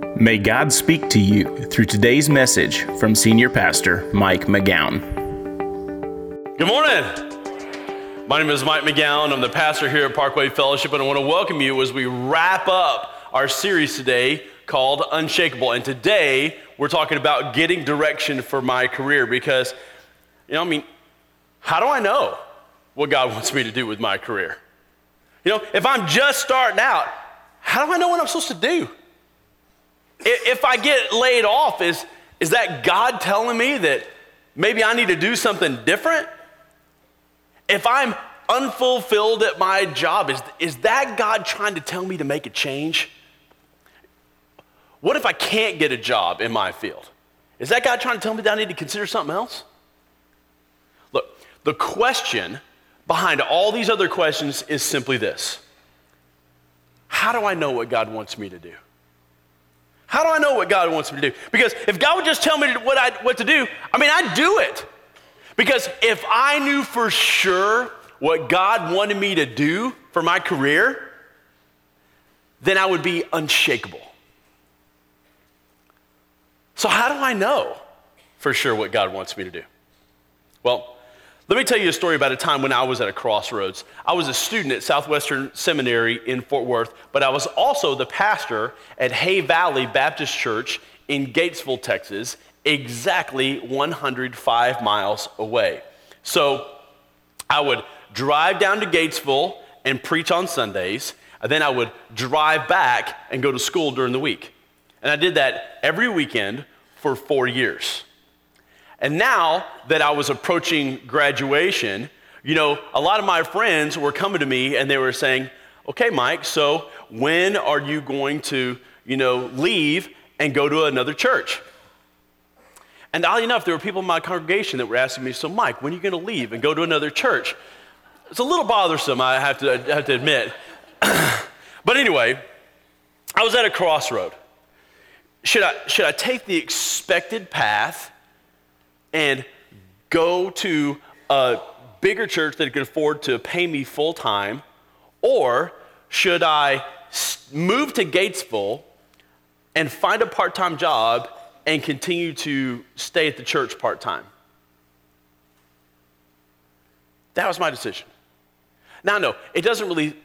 May God speak to you through today's message from Senior Pastor Mike McGowan. Good morning. My name is Mike McGowan. I'm the pastor here at Parkway Fellowship, and I want to welcome you as we wrap up our series today called Unshakable. And today we're talking about getting direction for my career because, you know, I mean, how do I know what God wants me to do with my career? You know, if I'm just starting out, how do I know what I'm supposed to do? If I get laid off, is, is that God telling me that maybe I need to do something different? If I'm unfulfilled at my job, is, is that God trying to tell me to make a change? What if I can't get a job in my field? Is that God trying to tell me that I need to consider something else? Look, the question behind all these other questions is simply this How do I know what God wants me to do? How do I know what God wants me to do? Because if God would just tell me what, I, what to do, I mean, I'd do it. Because if I knew for sure what God wanted me to do for my career, then I would be unshakable. So, how do I know for sure what God wants me to do? Well, let me tell you a story about a time when I was at a crossroads. I was a student at Southwestern Seminary in Fort Worth, but I was also the pastor at Hay Valley Baptist Church in Gatesville, Texas, exactly 105 miles away. So I would drive down to Gatesville and preach on Sundays, and then I would drive back and go to school during the week. And I did that every weekend for four years. And now that I was approaching graduation, you know, a lot of my friends were coming to me and they were saying, okay, Mike, so when are you going to, you know, leave and go to another church? And oddly enough, there were people in my congregation that were asking me, so Mike, when are you going to leave and go to another church? It's a little bothersome, I have to, I have to admit. but anyway, I was at a crossroad. Should I, should I take the expected path and go to a bigger church that could afford to pay me full time? Or should I move to Gatesville and find a part time job and continue to stay at the church part time? That was my decision. Now, no, it doesn't really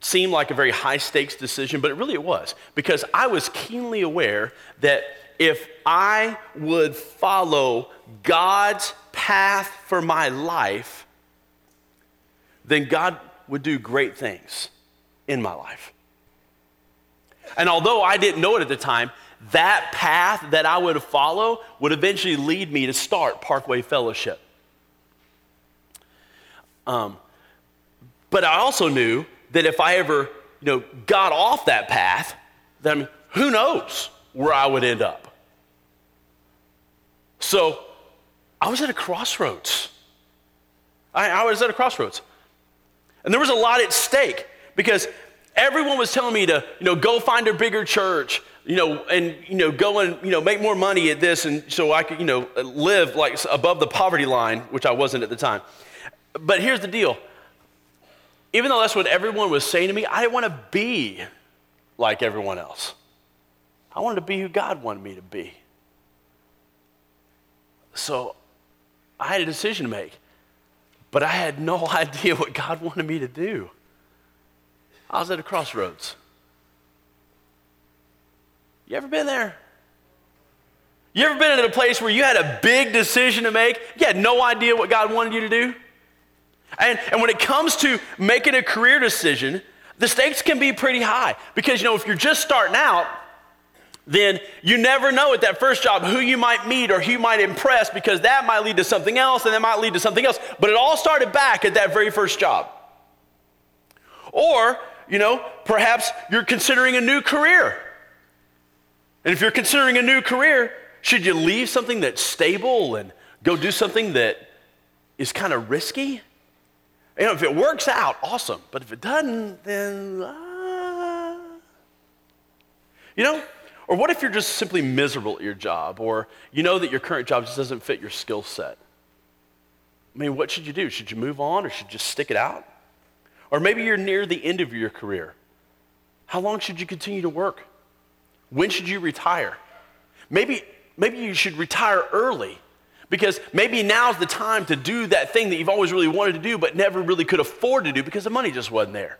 seem like a very high stakes decision, but it really it was because I was keenly aware that if I would follow God's path for my life, then God would do great things in my life. And although I didn't know it at the time, that path that I would follow would eventually lead me to start Parkway Fellowship. Um, but I also knew that if I ever, you know, got off that path, then who knows where I would end up. So I was at a crossroads. I, I was at a crossroads. And there was a lot at stake because everyone was telling me to, you know, go find a bigger church, you know, and, you know, go and, you know, make more money at this and so I could, you know, live like above the poverty line, which I wasn't at the time. But here's the deal. Even though that's what everyone was saying to me, I didn't want to be like everyone else. I wanted to be who God wanted me to be. So I had a decision to make, but I had no idea what God wanted me to do. I was at a crossroads. You ever been there? You ever been in a place where you had a big decision to make? You had no idea what God wanted you to do? And, and when it comes to making a career decision, the stakes can be pretty high because, you know, if you're just starting out, then you never know at that first job who you might meet or who you might impress because that might lead to something else and that might lead to something else. But it all started back at that very first job. Or, you know, perhaps you're considering a new career. And if you're considering a new career, should you leave something that's stable and go do something that is kind of risky? You know, if it works out, awesome. But if it doesn't, then, uh... you know, or what if you're just simply miserable at your job, or you know that your current job just doesn't fit your skill set? I mean, what should you do? Should you move on, or should you just stick it out? Or maybe you're near the end of your career. How long should you continue to work? When should you retire? Maybe, maybe you should retire early because maybe now's the time to do that thing that you've always really wanted to do but never really could afford to do because the money just wasn't there.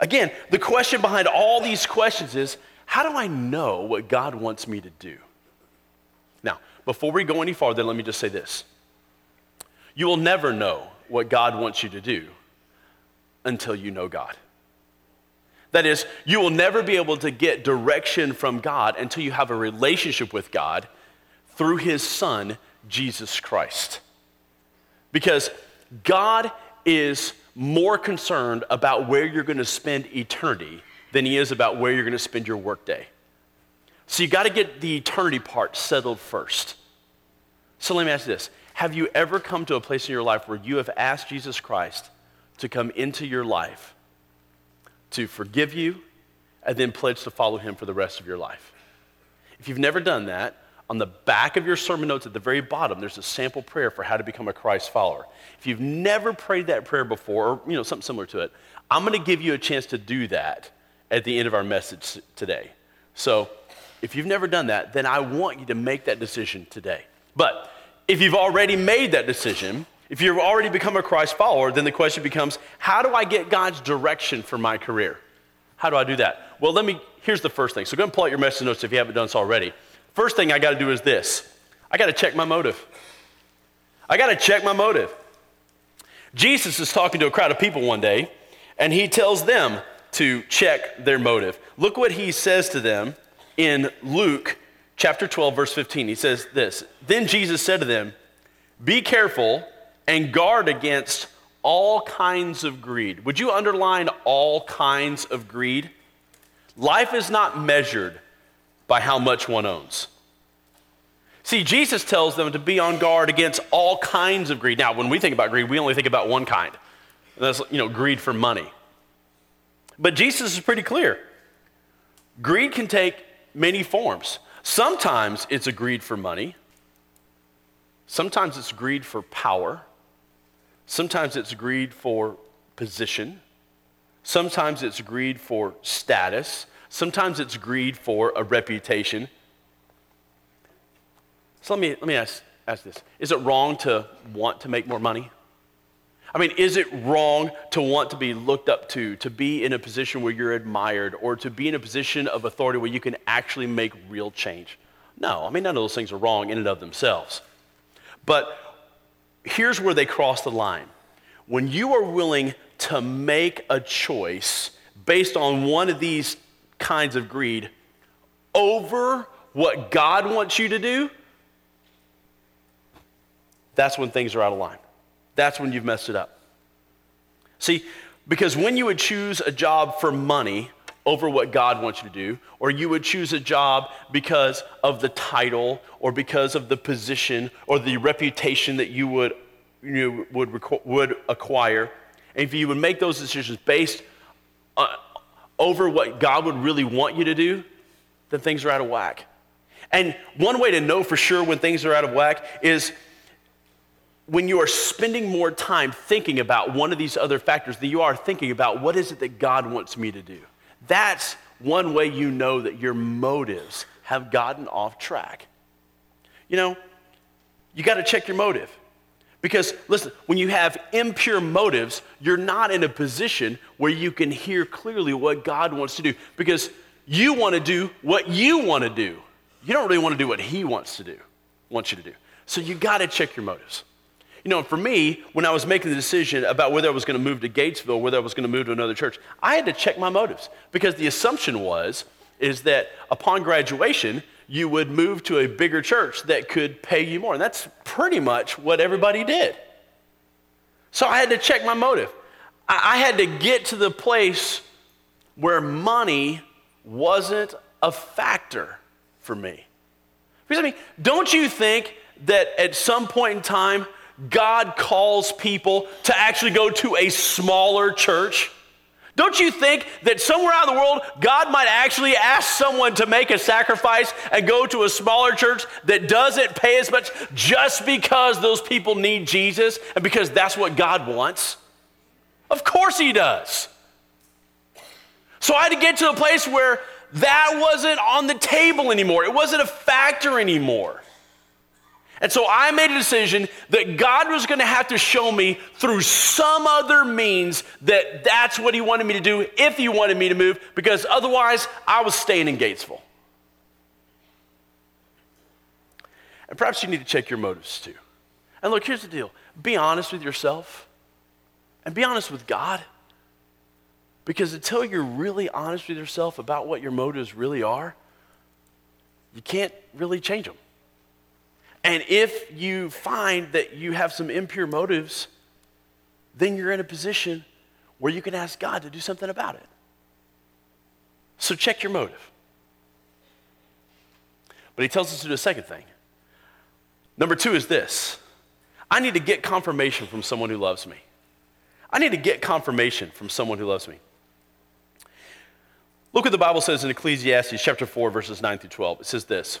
Again, the question behind all these questions is how do I know what God wants me to do? Now, before we go any farther, let me just say this. You will never know what God wants you to do until you know God. That is, you will never be able to get direction from God until you have a relationship with God through His Son, Jesus Christ. Because God is more concerned about where you're going to spend eternity than He is about where you're going to spend your workday. So you got to get the eternity part settled first. So let me ask you this Have you ever come to a place in your life where you have asked Jesus Christ to come into your life? to forgive you, and then pledge to follow him for the rest of your life. If you've never done that, on the back of your sermon notes at the very bottom, there's a sample prayer for how to become a Christ follower. If you've never prayed that prayer before, or you know, something similar to it, I'm going to give you a chance to do that at the end of our message today. So if you've never done that, then I want you to make that decision today. But if you've already made that decision, if you've already become a Christ follower, then the question becomes how do I get God's direction for my career? How do I do that? Well, let me, here's the first thing. So go and pull out your message notes if you haven't done so already. First thing I got to do is this I got to check my motive. I got to check my motive. Jesus is talking to a crowd of people one day, and he tells them to check their motive. Look what he says to them in Luke chapter 12, verse 15. He says this Then Jesus said to them, Be careful and guard against all kinds of greed. Would you underline all kinds of greed? Life is not measured by how much one owns. See, Jesus tells them to be on guard against all kinds of greed. Now, when we think about greed, we only think about one kind. And that's, you know, greed for money. But Jesus is pretty clear. Greed can take many forms. Sometimes it's a greed for money. Sometimes it's greed for power. Sometimes it's greed for position. Sometimes it's greed for status. Sometimes it's greed for a reputation. So let me, let me ask, ask this Is it wrong to want to make more money? I mean, is it wrong to want to be looked up to, to be in a position where you're admired, or to be in a position of authority where you can actually make real change? No, I mean, none of those things are wrong in and of themselves. But here's where they cross the line. When you are willing to make a choice based on one of these kinds of greed over what God wants you to do, that's when things are out of line. That's when you've messed it up. See, because when you would choose a job for money over what God wants you to do, or you would choose a job because of the title or because of the position or the reputation that you would you would, would acquire, and if you would make those decisions based uh, over what God would really want you to do, then things are out of whack. And one way to know for sure when things are out of whack is when you are spending more time thinking about one of these other factors than you are thinking about what is it that God wants me to do. That's one way you know that your motives have gotten off track. You know, you got to check your motive. Because, listen, when you have impure motives, you're not in a position where you can hear clearly what God wants to do. Because you want to do what you want to do. You don't really want to do what He wants to do, wants you to do. So you got to check your motives. You know, for me, when I was making the decision about whether I was going to move to Gatesville, whether I was going to move to another church, I had to check my motives because the assumption was is that upon graduation, you would move to a bigger church that could pay you more. And that's pretty much what everybody did. So I had to check my motive. I, had to get to the place where money wasn't a factor for me. Because I mean, don't you think that at some point in time, God calls people to actually go to a smaller church? Don't you think that somewhere out in the world, God might actually ask someone to make a sacrifice and go to a smaller church that doesn't pay as much just because those people need Jesus and because that's what God wants? Of course He does. So I had to get to a place where that wasn't on the table anymore. It wasn't a factor anymore. And so I made a decision that God was going to have to show me through some other means that that's what He wanted me to do if He wanted me to move, because otherwise I was staying in Gatesville. And perhaps you need to check your motives too. And look, here's the deal be honest with yourself and be honest with God. Because until you're really honest with yourself about what your motives really are, you can't really change them. And if you find that you have some impure motives, then you're in a position where you can ask God to do something about it. So check your motive. But he tells us to do a second thing. Number two is this I need to get confirmation from someone who loves me. I need to get confirmation from someone who loves me. Look what the Bible says in Ecclesiastes chapter 4, verses 9 through 12. It says this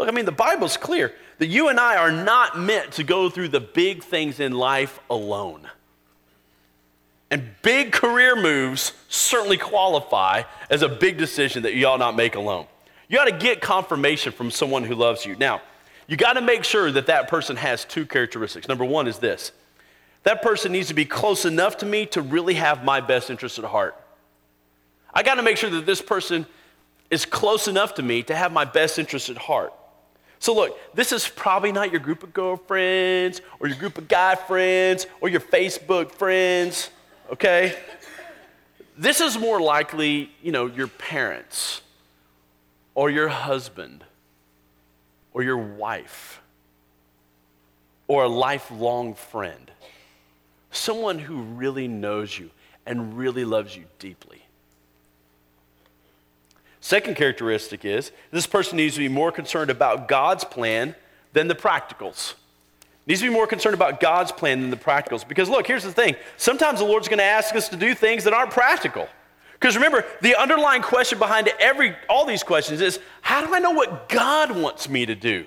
Look, I mean, the Bible's clear that you and I are not meant to go through the big things in life alone. And big career moves certainly qualify as a big decision that you ought not make alone. You ought to get confirmation from someone who loves you. Now, you got to make sure that that person has two characteristics. Number one is this that person needs to be close enough to me to really have my best interest at heart. I got to make sure that this person is close enough to me to have my best interest at heart. So, look, this is probably not your group of girlfriends or your group of guy friends or your Facebook friends, okay? This is more likely, you know, your parents or your husband or your wife or a lifelong friend. Someone who really knows you and really loves you deeply. Second characteristic is this person needs to be more concerned about God's plan than the practicals. Needs to be more concerned about God's plan than the practicals. Because look, here's the thing. Sometimes the Lord's going to ask us to do things that aren't practical. Because remember, the underlying question behind every all these questions is how do I know what God wants me to do?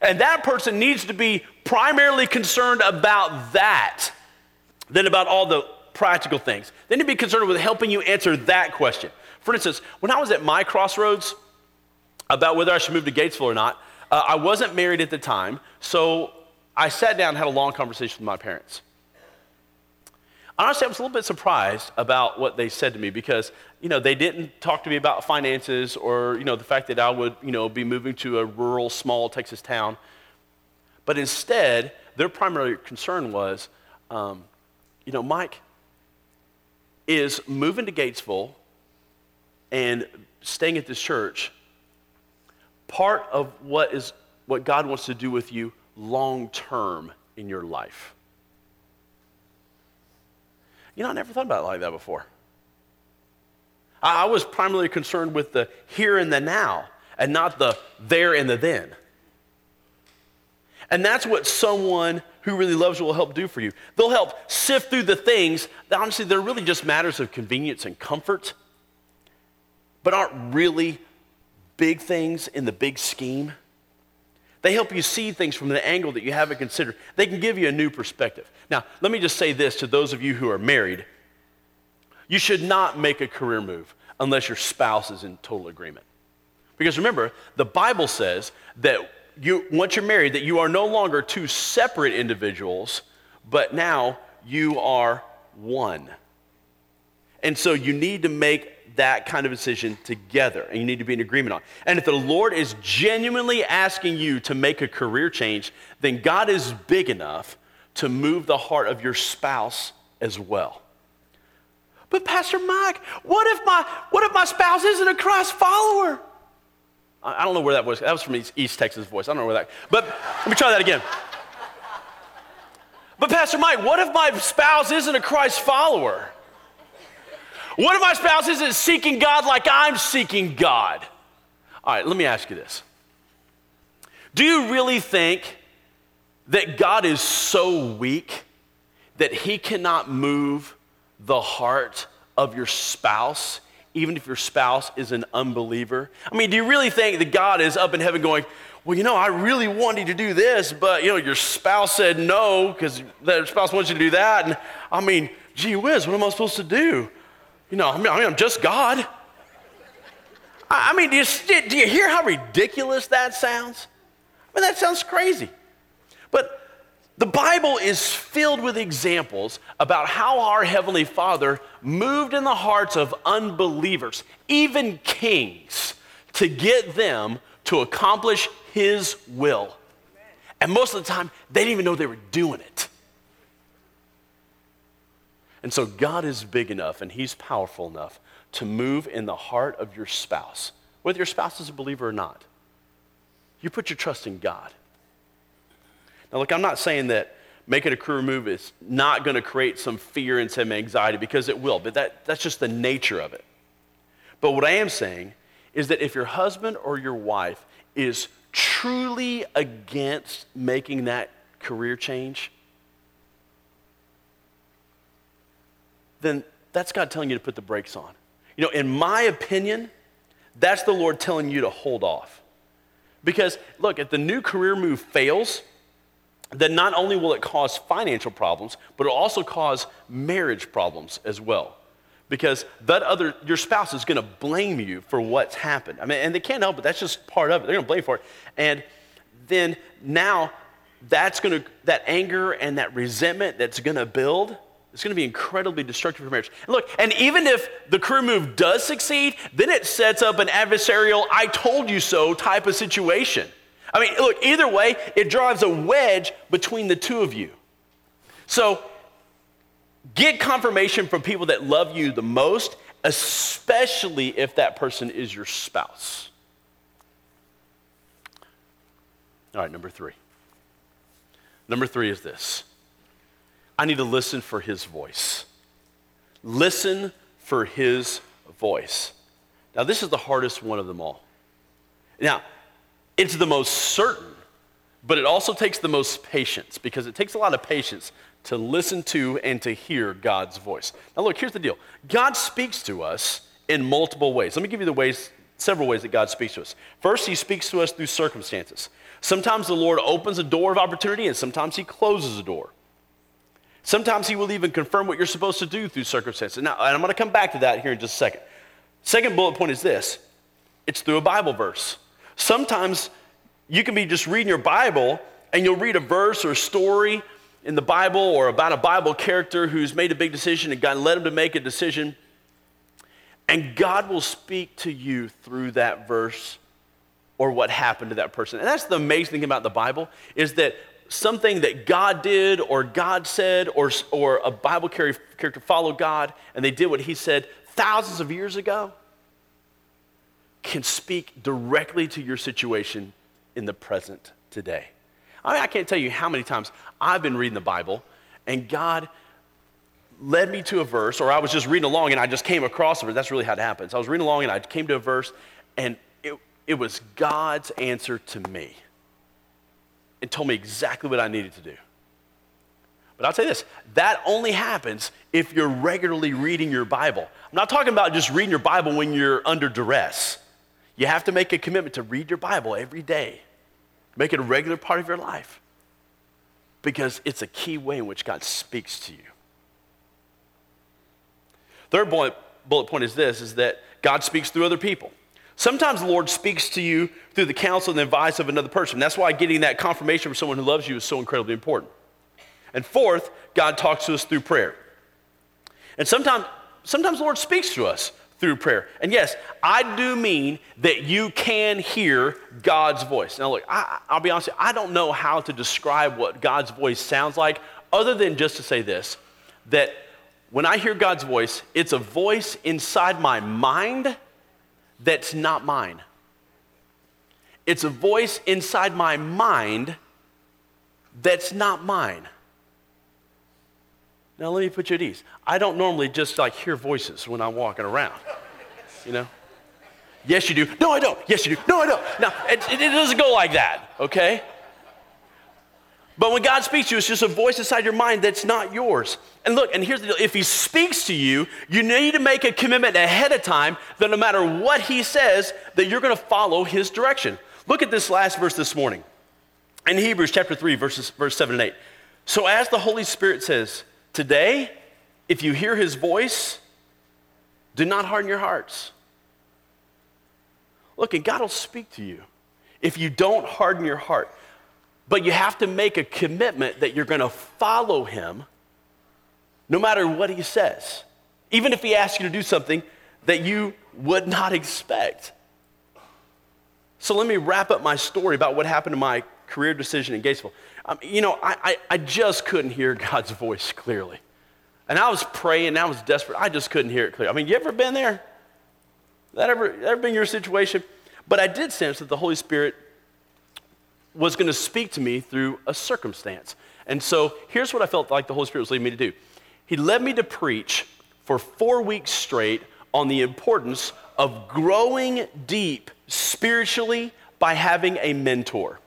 And that person needs to be primarily concerned about that than about all the practical things. They need to be concerned with helping you answer that question. For instance, when I was at my crossroads about whether I should move to Gatesville or not, uh, I wasn't married at the time, so I sat down and had a long conversation with my parents. Honestly, I was a little bit surprised about what they said to me because, you know, they didn't talk to me about finances or, you know, the fact that I would, you know, be moving to a rural, small Texas town. But instead, their primary concern was, um, you know, Mike, is moving to Gatesville and staying at this church part of what is what God wants to do with you long term in your life. You know, I never thought about it like that before. I, was primarily concerned with the here and the now and not the there and the then. And that's what someone who really loves you will help do for you. They'll help sift through the things that honestly they're really just matters of convenience and comfort but aren't really big things in the big scheme. They help you see things from the angle that you haven't considered. They can give you a new perspective. Now, let me just say this to those of you who are married you should not make a career move unless your spouse is in total agreement. Because remember, the Bible says that you, once you're married, that you are no longer two separate individuals, but now you are one. And so you need to make that kind of decision together and you need to be in agreement on. And if the Lord is genuinely asking you to make a career change, then God is big enough to move the heart of your spouse as well. But Pastor Mike, what if my what if my spouse isn't a Christ follower? I don't know where that was. That was from East, East Texas voice. I don't know where that. But let me try that again. But Pastor Mike, what if my spouse isn't a Christ follower? What if my spouse isn't seeking God like I'm seeking God? All right, let me ask you this. Do you really think that God is so weak that he cannot move the heart of your spouse, even if your spouse is an unbeliever? I mean, do you really think that God is up in heaven going, well, you know, I really wanted to do this, but, you know, your spouse said no because their spouse wants you to do that. And I mean, gee whiz, what am I supposed to do? You know, I mean, I am just God. I mean, do you, do you hear how ridiculous that sounds? I mean, that sounds crazy. But the Bible is filled with examples about how our Heavenly Father moved in the hearts of unbelievers, even kings, to get them to accomplish His will. And most of the time, they didn't even know they were doing it. And so God is big enough and He's powerful enough to move in the heart of your spouse, whether your spouse is a believer or not. You put your trust in God. Now, look, I'm not saying that making a career move is not going to create some fear and some anxiety because it will, but that, that's just the nature of it. But what I am saying is that if your husband or your wife is truly against making that career change, then that's God telling you to put the brakes on. You know, in my opinion, that's the Lord telling you to hold off. Because, look, if the new career move fails, then not only will it cause financial problems, but it'll also cause marriage problems as well. Because that other, your spouse is gonna blame you for what's happened. I mean, and they can't help it, that's just part of it. They're gonna blame for it. And then now that's gonna, that anger and that resentment that's gonna build, it's going to be incredibly destructive for marriage. And look, and even if the career move does succeed, then it sets up an adversarial, I told you so type of situation. I mean, look, either way, it drives a wedge between the two of you. So get confirmation from people that love you the most, especially if that person is your spouse. All right, number three. Number three is this I need to listen for his voice. Listen for his voice. Now, this is the hardest one of them all. Now, it's the most certain, but it also takes the most patience because it takes a lot of patience to listen to and to hear God's voice. Now, look, here's the deal God speaks to us in multiple ways. Let me give you the ways, several ways that God speaks to us. First, He speaks to us through circumstances. Sometimes the Lord opens a door of opportunity, and sometimes He closes a door. Sometimes he will even confirm what you're supposed to do through circumstances. Now, and I'm going to come back to that here in just a second. Second bullet point is this it's through a Bible verse. Sometimes you can be just reading your Bible and you'll read a verse or a story in the Bible or about a Bible character who's made a big decision and God led him to make a decision. And God will speak to you through that verse or what happened to that person. And that's the amazing thing about the Bible is that something that God did or God said or, or a Bible character followed God and they did what he said thousands of years ago can speak directly to your situation in the present today. I mean, I can't tell you how many times I've been reading the Bible and God led me to a verse, or I was just reading along and I just came across it. That's really how it happens. I was reading along and I came to a verse and it, it was God's answer to me and told me exactly what I needed to do. But I'll tell you this that only happens if you're regularly reading your Bible. I'm not talking about just reading your Bible when you're under duress. You have to make a commitment to read your Bible every day, make it a regular part of your life because it's a key way in which God speaks to you. Third bullet, bullet point is this is that God speaks through other people. Sometimes the Lord speaks to you through the counsel and advice of another person. That's why getting that confirmation from someone who loves you is so incredibly important. And fourth, God talks to us through prayer. And sometimes, sometimes the Lord speaks to us through prayer. And yes, I do mean that you can hear God's voice. Now, look, I, will be honest, you, I don't know how to describe what God's voice sounds like, other than just to say this that when I hear God's voice, it's a voice inside my mind that's not mine. It's a voice inside my mind that's not mine. Now let me put you at ease. I don't normally just like hear voices when I'm walking around. You know? Yes, you do. No, I don't. Yes, you do. No, I don't. Now, it, it doesn't go like that, okay? But when God speaks to you, it's just a voice inside your mind that's not yours. And look, and here's the deal if He speaks to you, you need to make a commitment ahead of time that no matter what He says, that you're going to follow His direction. Look at this last verse this morning in Hebrews chapter 3, verses, verse 7 and 8. So, as the Holy Spirit says, today, if you hear His voice, do not harden your hearts. Look, and God will speak to you if you don't harden your heart. But you have to make a commitment that you're going to follow him no matter what he says, even if he asks you to do something that you would not expect. So let me wrap up my story about what happened to my career decision in Gatesville. Um, you know, I, I, I just couldn't hear God's voice clearly. And I was praying, I was desperate. I just couldn't hear it clear. I mean, you ever been there? That ever, ever been your situation? But I did sense that the Holy Spirit was going to speak to me through a circumstance. And so here's what I felt like the Holy Spirit was leading me to do He led me to preach for four weeks straight on the importance of growing deep spiritually by having a mentor.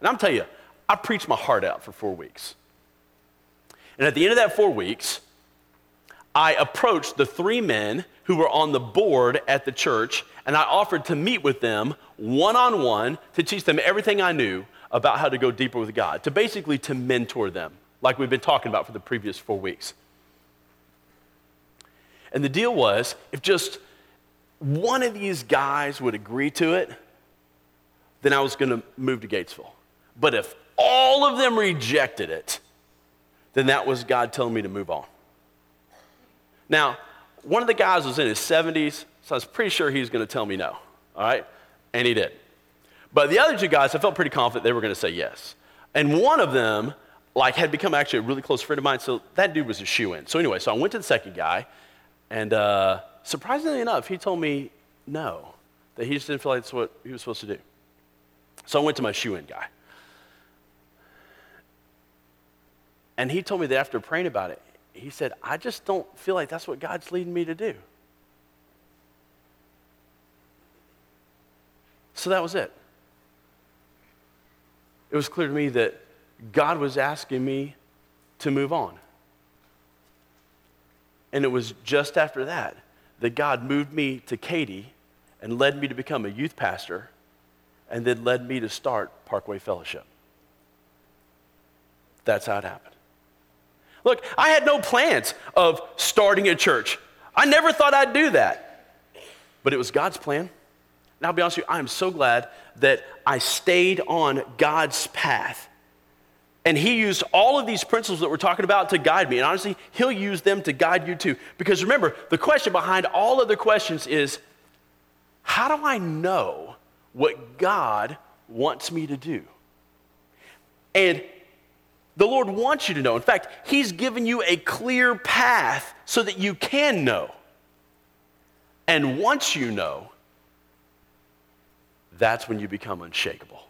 And I'm telling you, I preached my heart out for four weeks. And at the end of that four weeks, I approached the three men who were on the board at the church, and I offered to meet with them one on one to teach them everything I knew about how to go deeper with God, to basically to mentor them, like we've been talking about for the previous four weeks. And the deal was if just one of these guys would agree to it, then I was going to move to Gatesville. But if all of them rejected it, then that was God telling me to move on. Now, one of the guys was in his 70s, so I was pretty sure he was going to tell me no, all right? And he did. But the other two guys, I felt pretty confident they were going to say yes. And one of them, like, had become actually a really close friend of mine, so that dude was a shoe in. So anyway, so I went to the second guy, and uh, surprisingly enough, he told me no, that he just didn't feel like that's what he was supposed to do. So I went to my shoe in guy. And he told me that after praying about it, he said, I just don't feel like that's what God's leading me to do. So that was it. It was clear to me that God was asking me to move on. And it was just after that that God moved me to Katy and led me to become a youth pastor and then led me to start Parkway Fellowship. That's how it happened. Look, I had no plans of starting a church. I never thought I'd do that. But it was God's plan. And I'll be honest with you, I am so glad that I stayed on God's path. And He used all of these principles that we're talking about to guide me. And honestly, He'll use them to guide you too. Because remember, the question behind all other questions is how do I know what God wants me to do? And the Lord wants you to know. In fact, He's given you a clear path so that you can know. And once you know, that's when you become unshakable.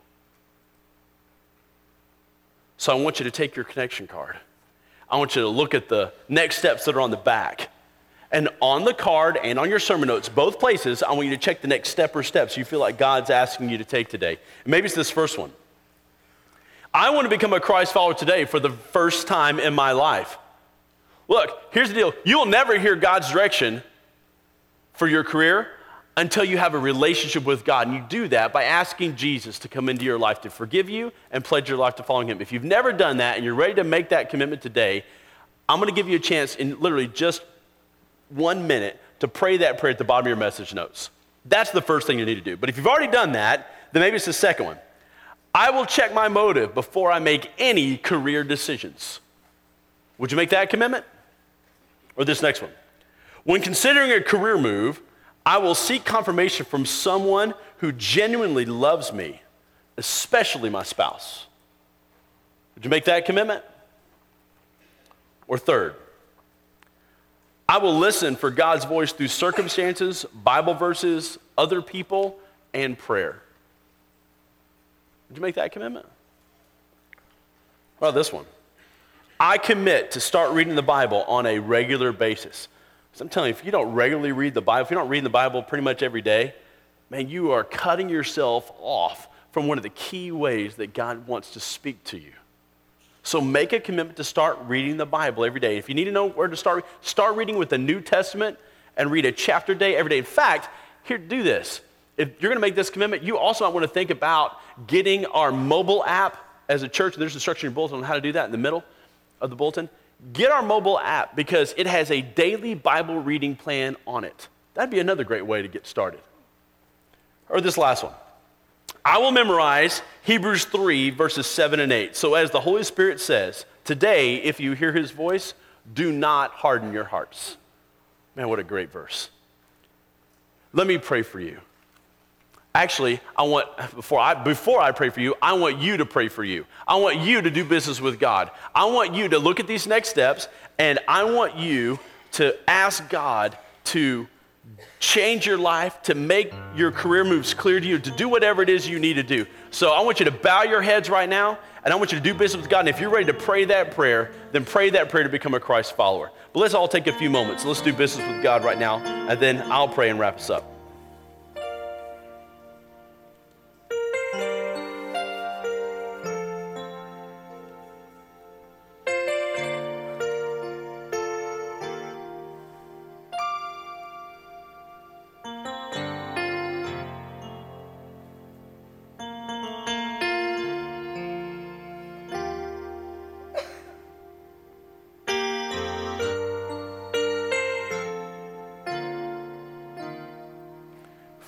So I want you to take your connection card. I want you to look at the next steps that are on the back. And on the card and on your sermon notes, both places, I want you to check the next step or steps you feel like God's asking you to take today. maybe it's this first one. I want to become a Christ follower today for the first time in my life. Look, here's the deal you'll never hear God's direction for your career until you have a relationship with God. And you do that by asking Jesus to come into your life to forgive you and pledge your life to following Him. If you've never done that and you're ready to make that commitment today, I'm going to give you a chance in literally just one minute to pray that prayer at the bottom of your message notes. That's the first thing you need to do. But if you've already done that, then maybe it's the second one. I will check my motive before I make any career decisions. Would you make that commitment? Or this next one? When considering a career move, I will seek confirmation from someone who genuinely loves me, especially my spouse. Would you make that commitment? Or third, I will listen for God's voice through circumstances, Bible verses, other people, and prayer. Would you make that commitment? Well, this one. I commit to start reading the Bible on a regular basis. So I'm telling you, if you don't regularly read the Bible, if you don't read the Bible pretty much every day, man, you are cutting yourself off from one of the key ways that God wants to speak to you. So make a commitment to start reading the Bible every day. If you need to know where to start, start reading with the New Testament and read a chapter a day every day. In fact, here, do this. If you're going to make this commitment, you also might want to think about getting our mobile app as a church. There's instruction in your bulletin on how to do that in the middle of the bulletin. Get our mobile app because it has a daily Bible reading plan on it. That'd be another great way to get started. Or this last one. I will memorize Hebrews 3, verses 7 and 8. So, as the Holy Spirit says, today, if you hear his voice, do not harden your hearts. Man, what a great verse. Let me pray for you. Actually, I want, before I, before I pray for you, I want you to pray for you. I want you to do business with God. I want you to look at these next steps, and I want you to ask God to change your life, to make your career moves clear to you, to do whatever it is you need to do. So I want you to bow your heads right now, and I want you to do business with God. And if you're ready to pray that prayer, then pray that prayer to become a Christ follower. But let's all take a few moments. Let's do business with God right now, and then I'll pray and wrap us up.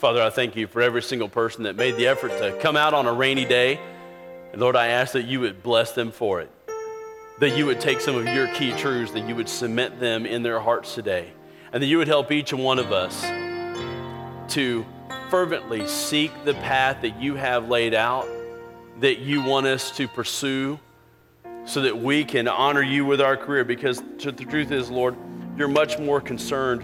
Father, I thank you for every single person that made the effort to come out on a rainy day. And Lord, I ask that you would bless them for it. That you would take some of your key truths, that you would cement them in their hearts today. And that you would help each one of us to fervently seek the path that you have laid out, that you want us to pursue, so that we can honor you with our career. Because the truth is, Lord, you're much more concerned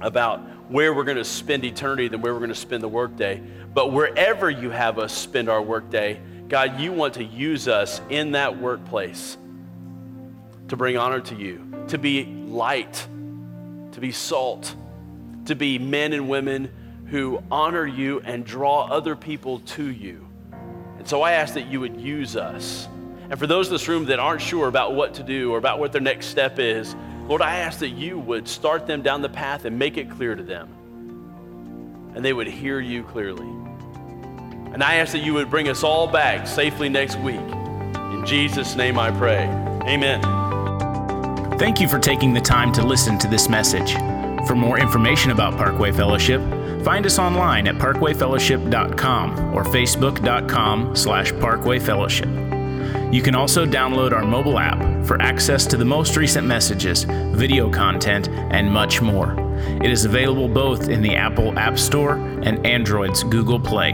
about where we're going to spend eternity than where we're going to spend the workday. But wherever you have us spend our workday, God, you want to use us in that workplace to bring honor to you, to be light, to be salt, to be men and women who honor you and draw other people to you. And so I ask that you would use us. And for those in this room that aren't sure about what to do or about what their next step is, Lord, I ask that you would start them down the path and make it clear to them. And they would hear you clearly. And I ask that you would bring us all back safely next week. In Jesus' name I pray. Amen. Thank you for taking the time to listen to this message. For more information about Parkway Fellowship, find us online at parkwayfellowship.com or facebook.com slash parkwayfellowship. You can also download our mobile app for access to the most recent messages, video content, and much more. It is available both in the Apple App Store and Android's Google Play.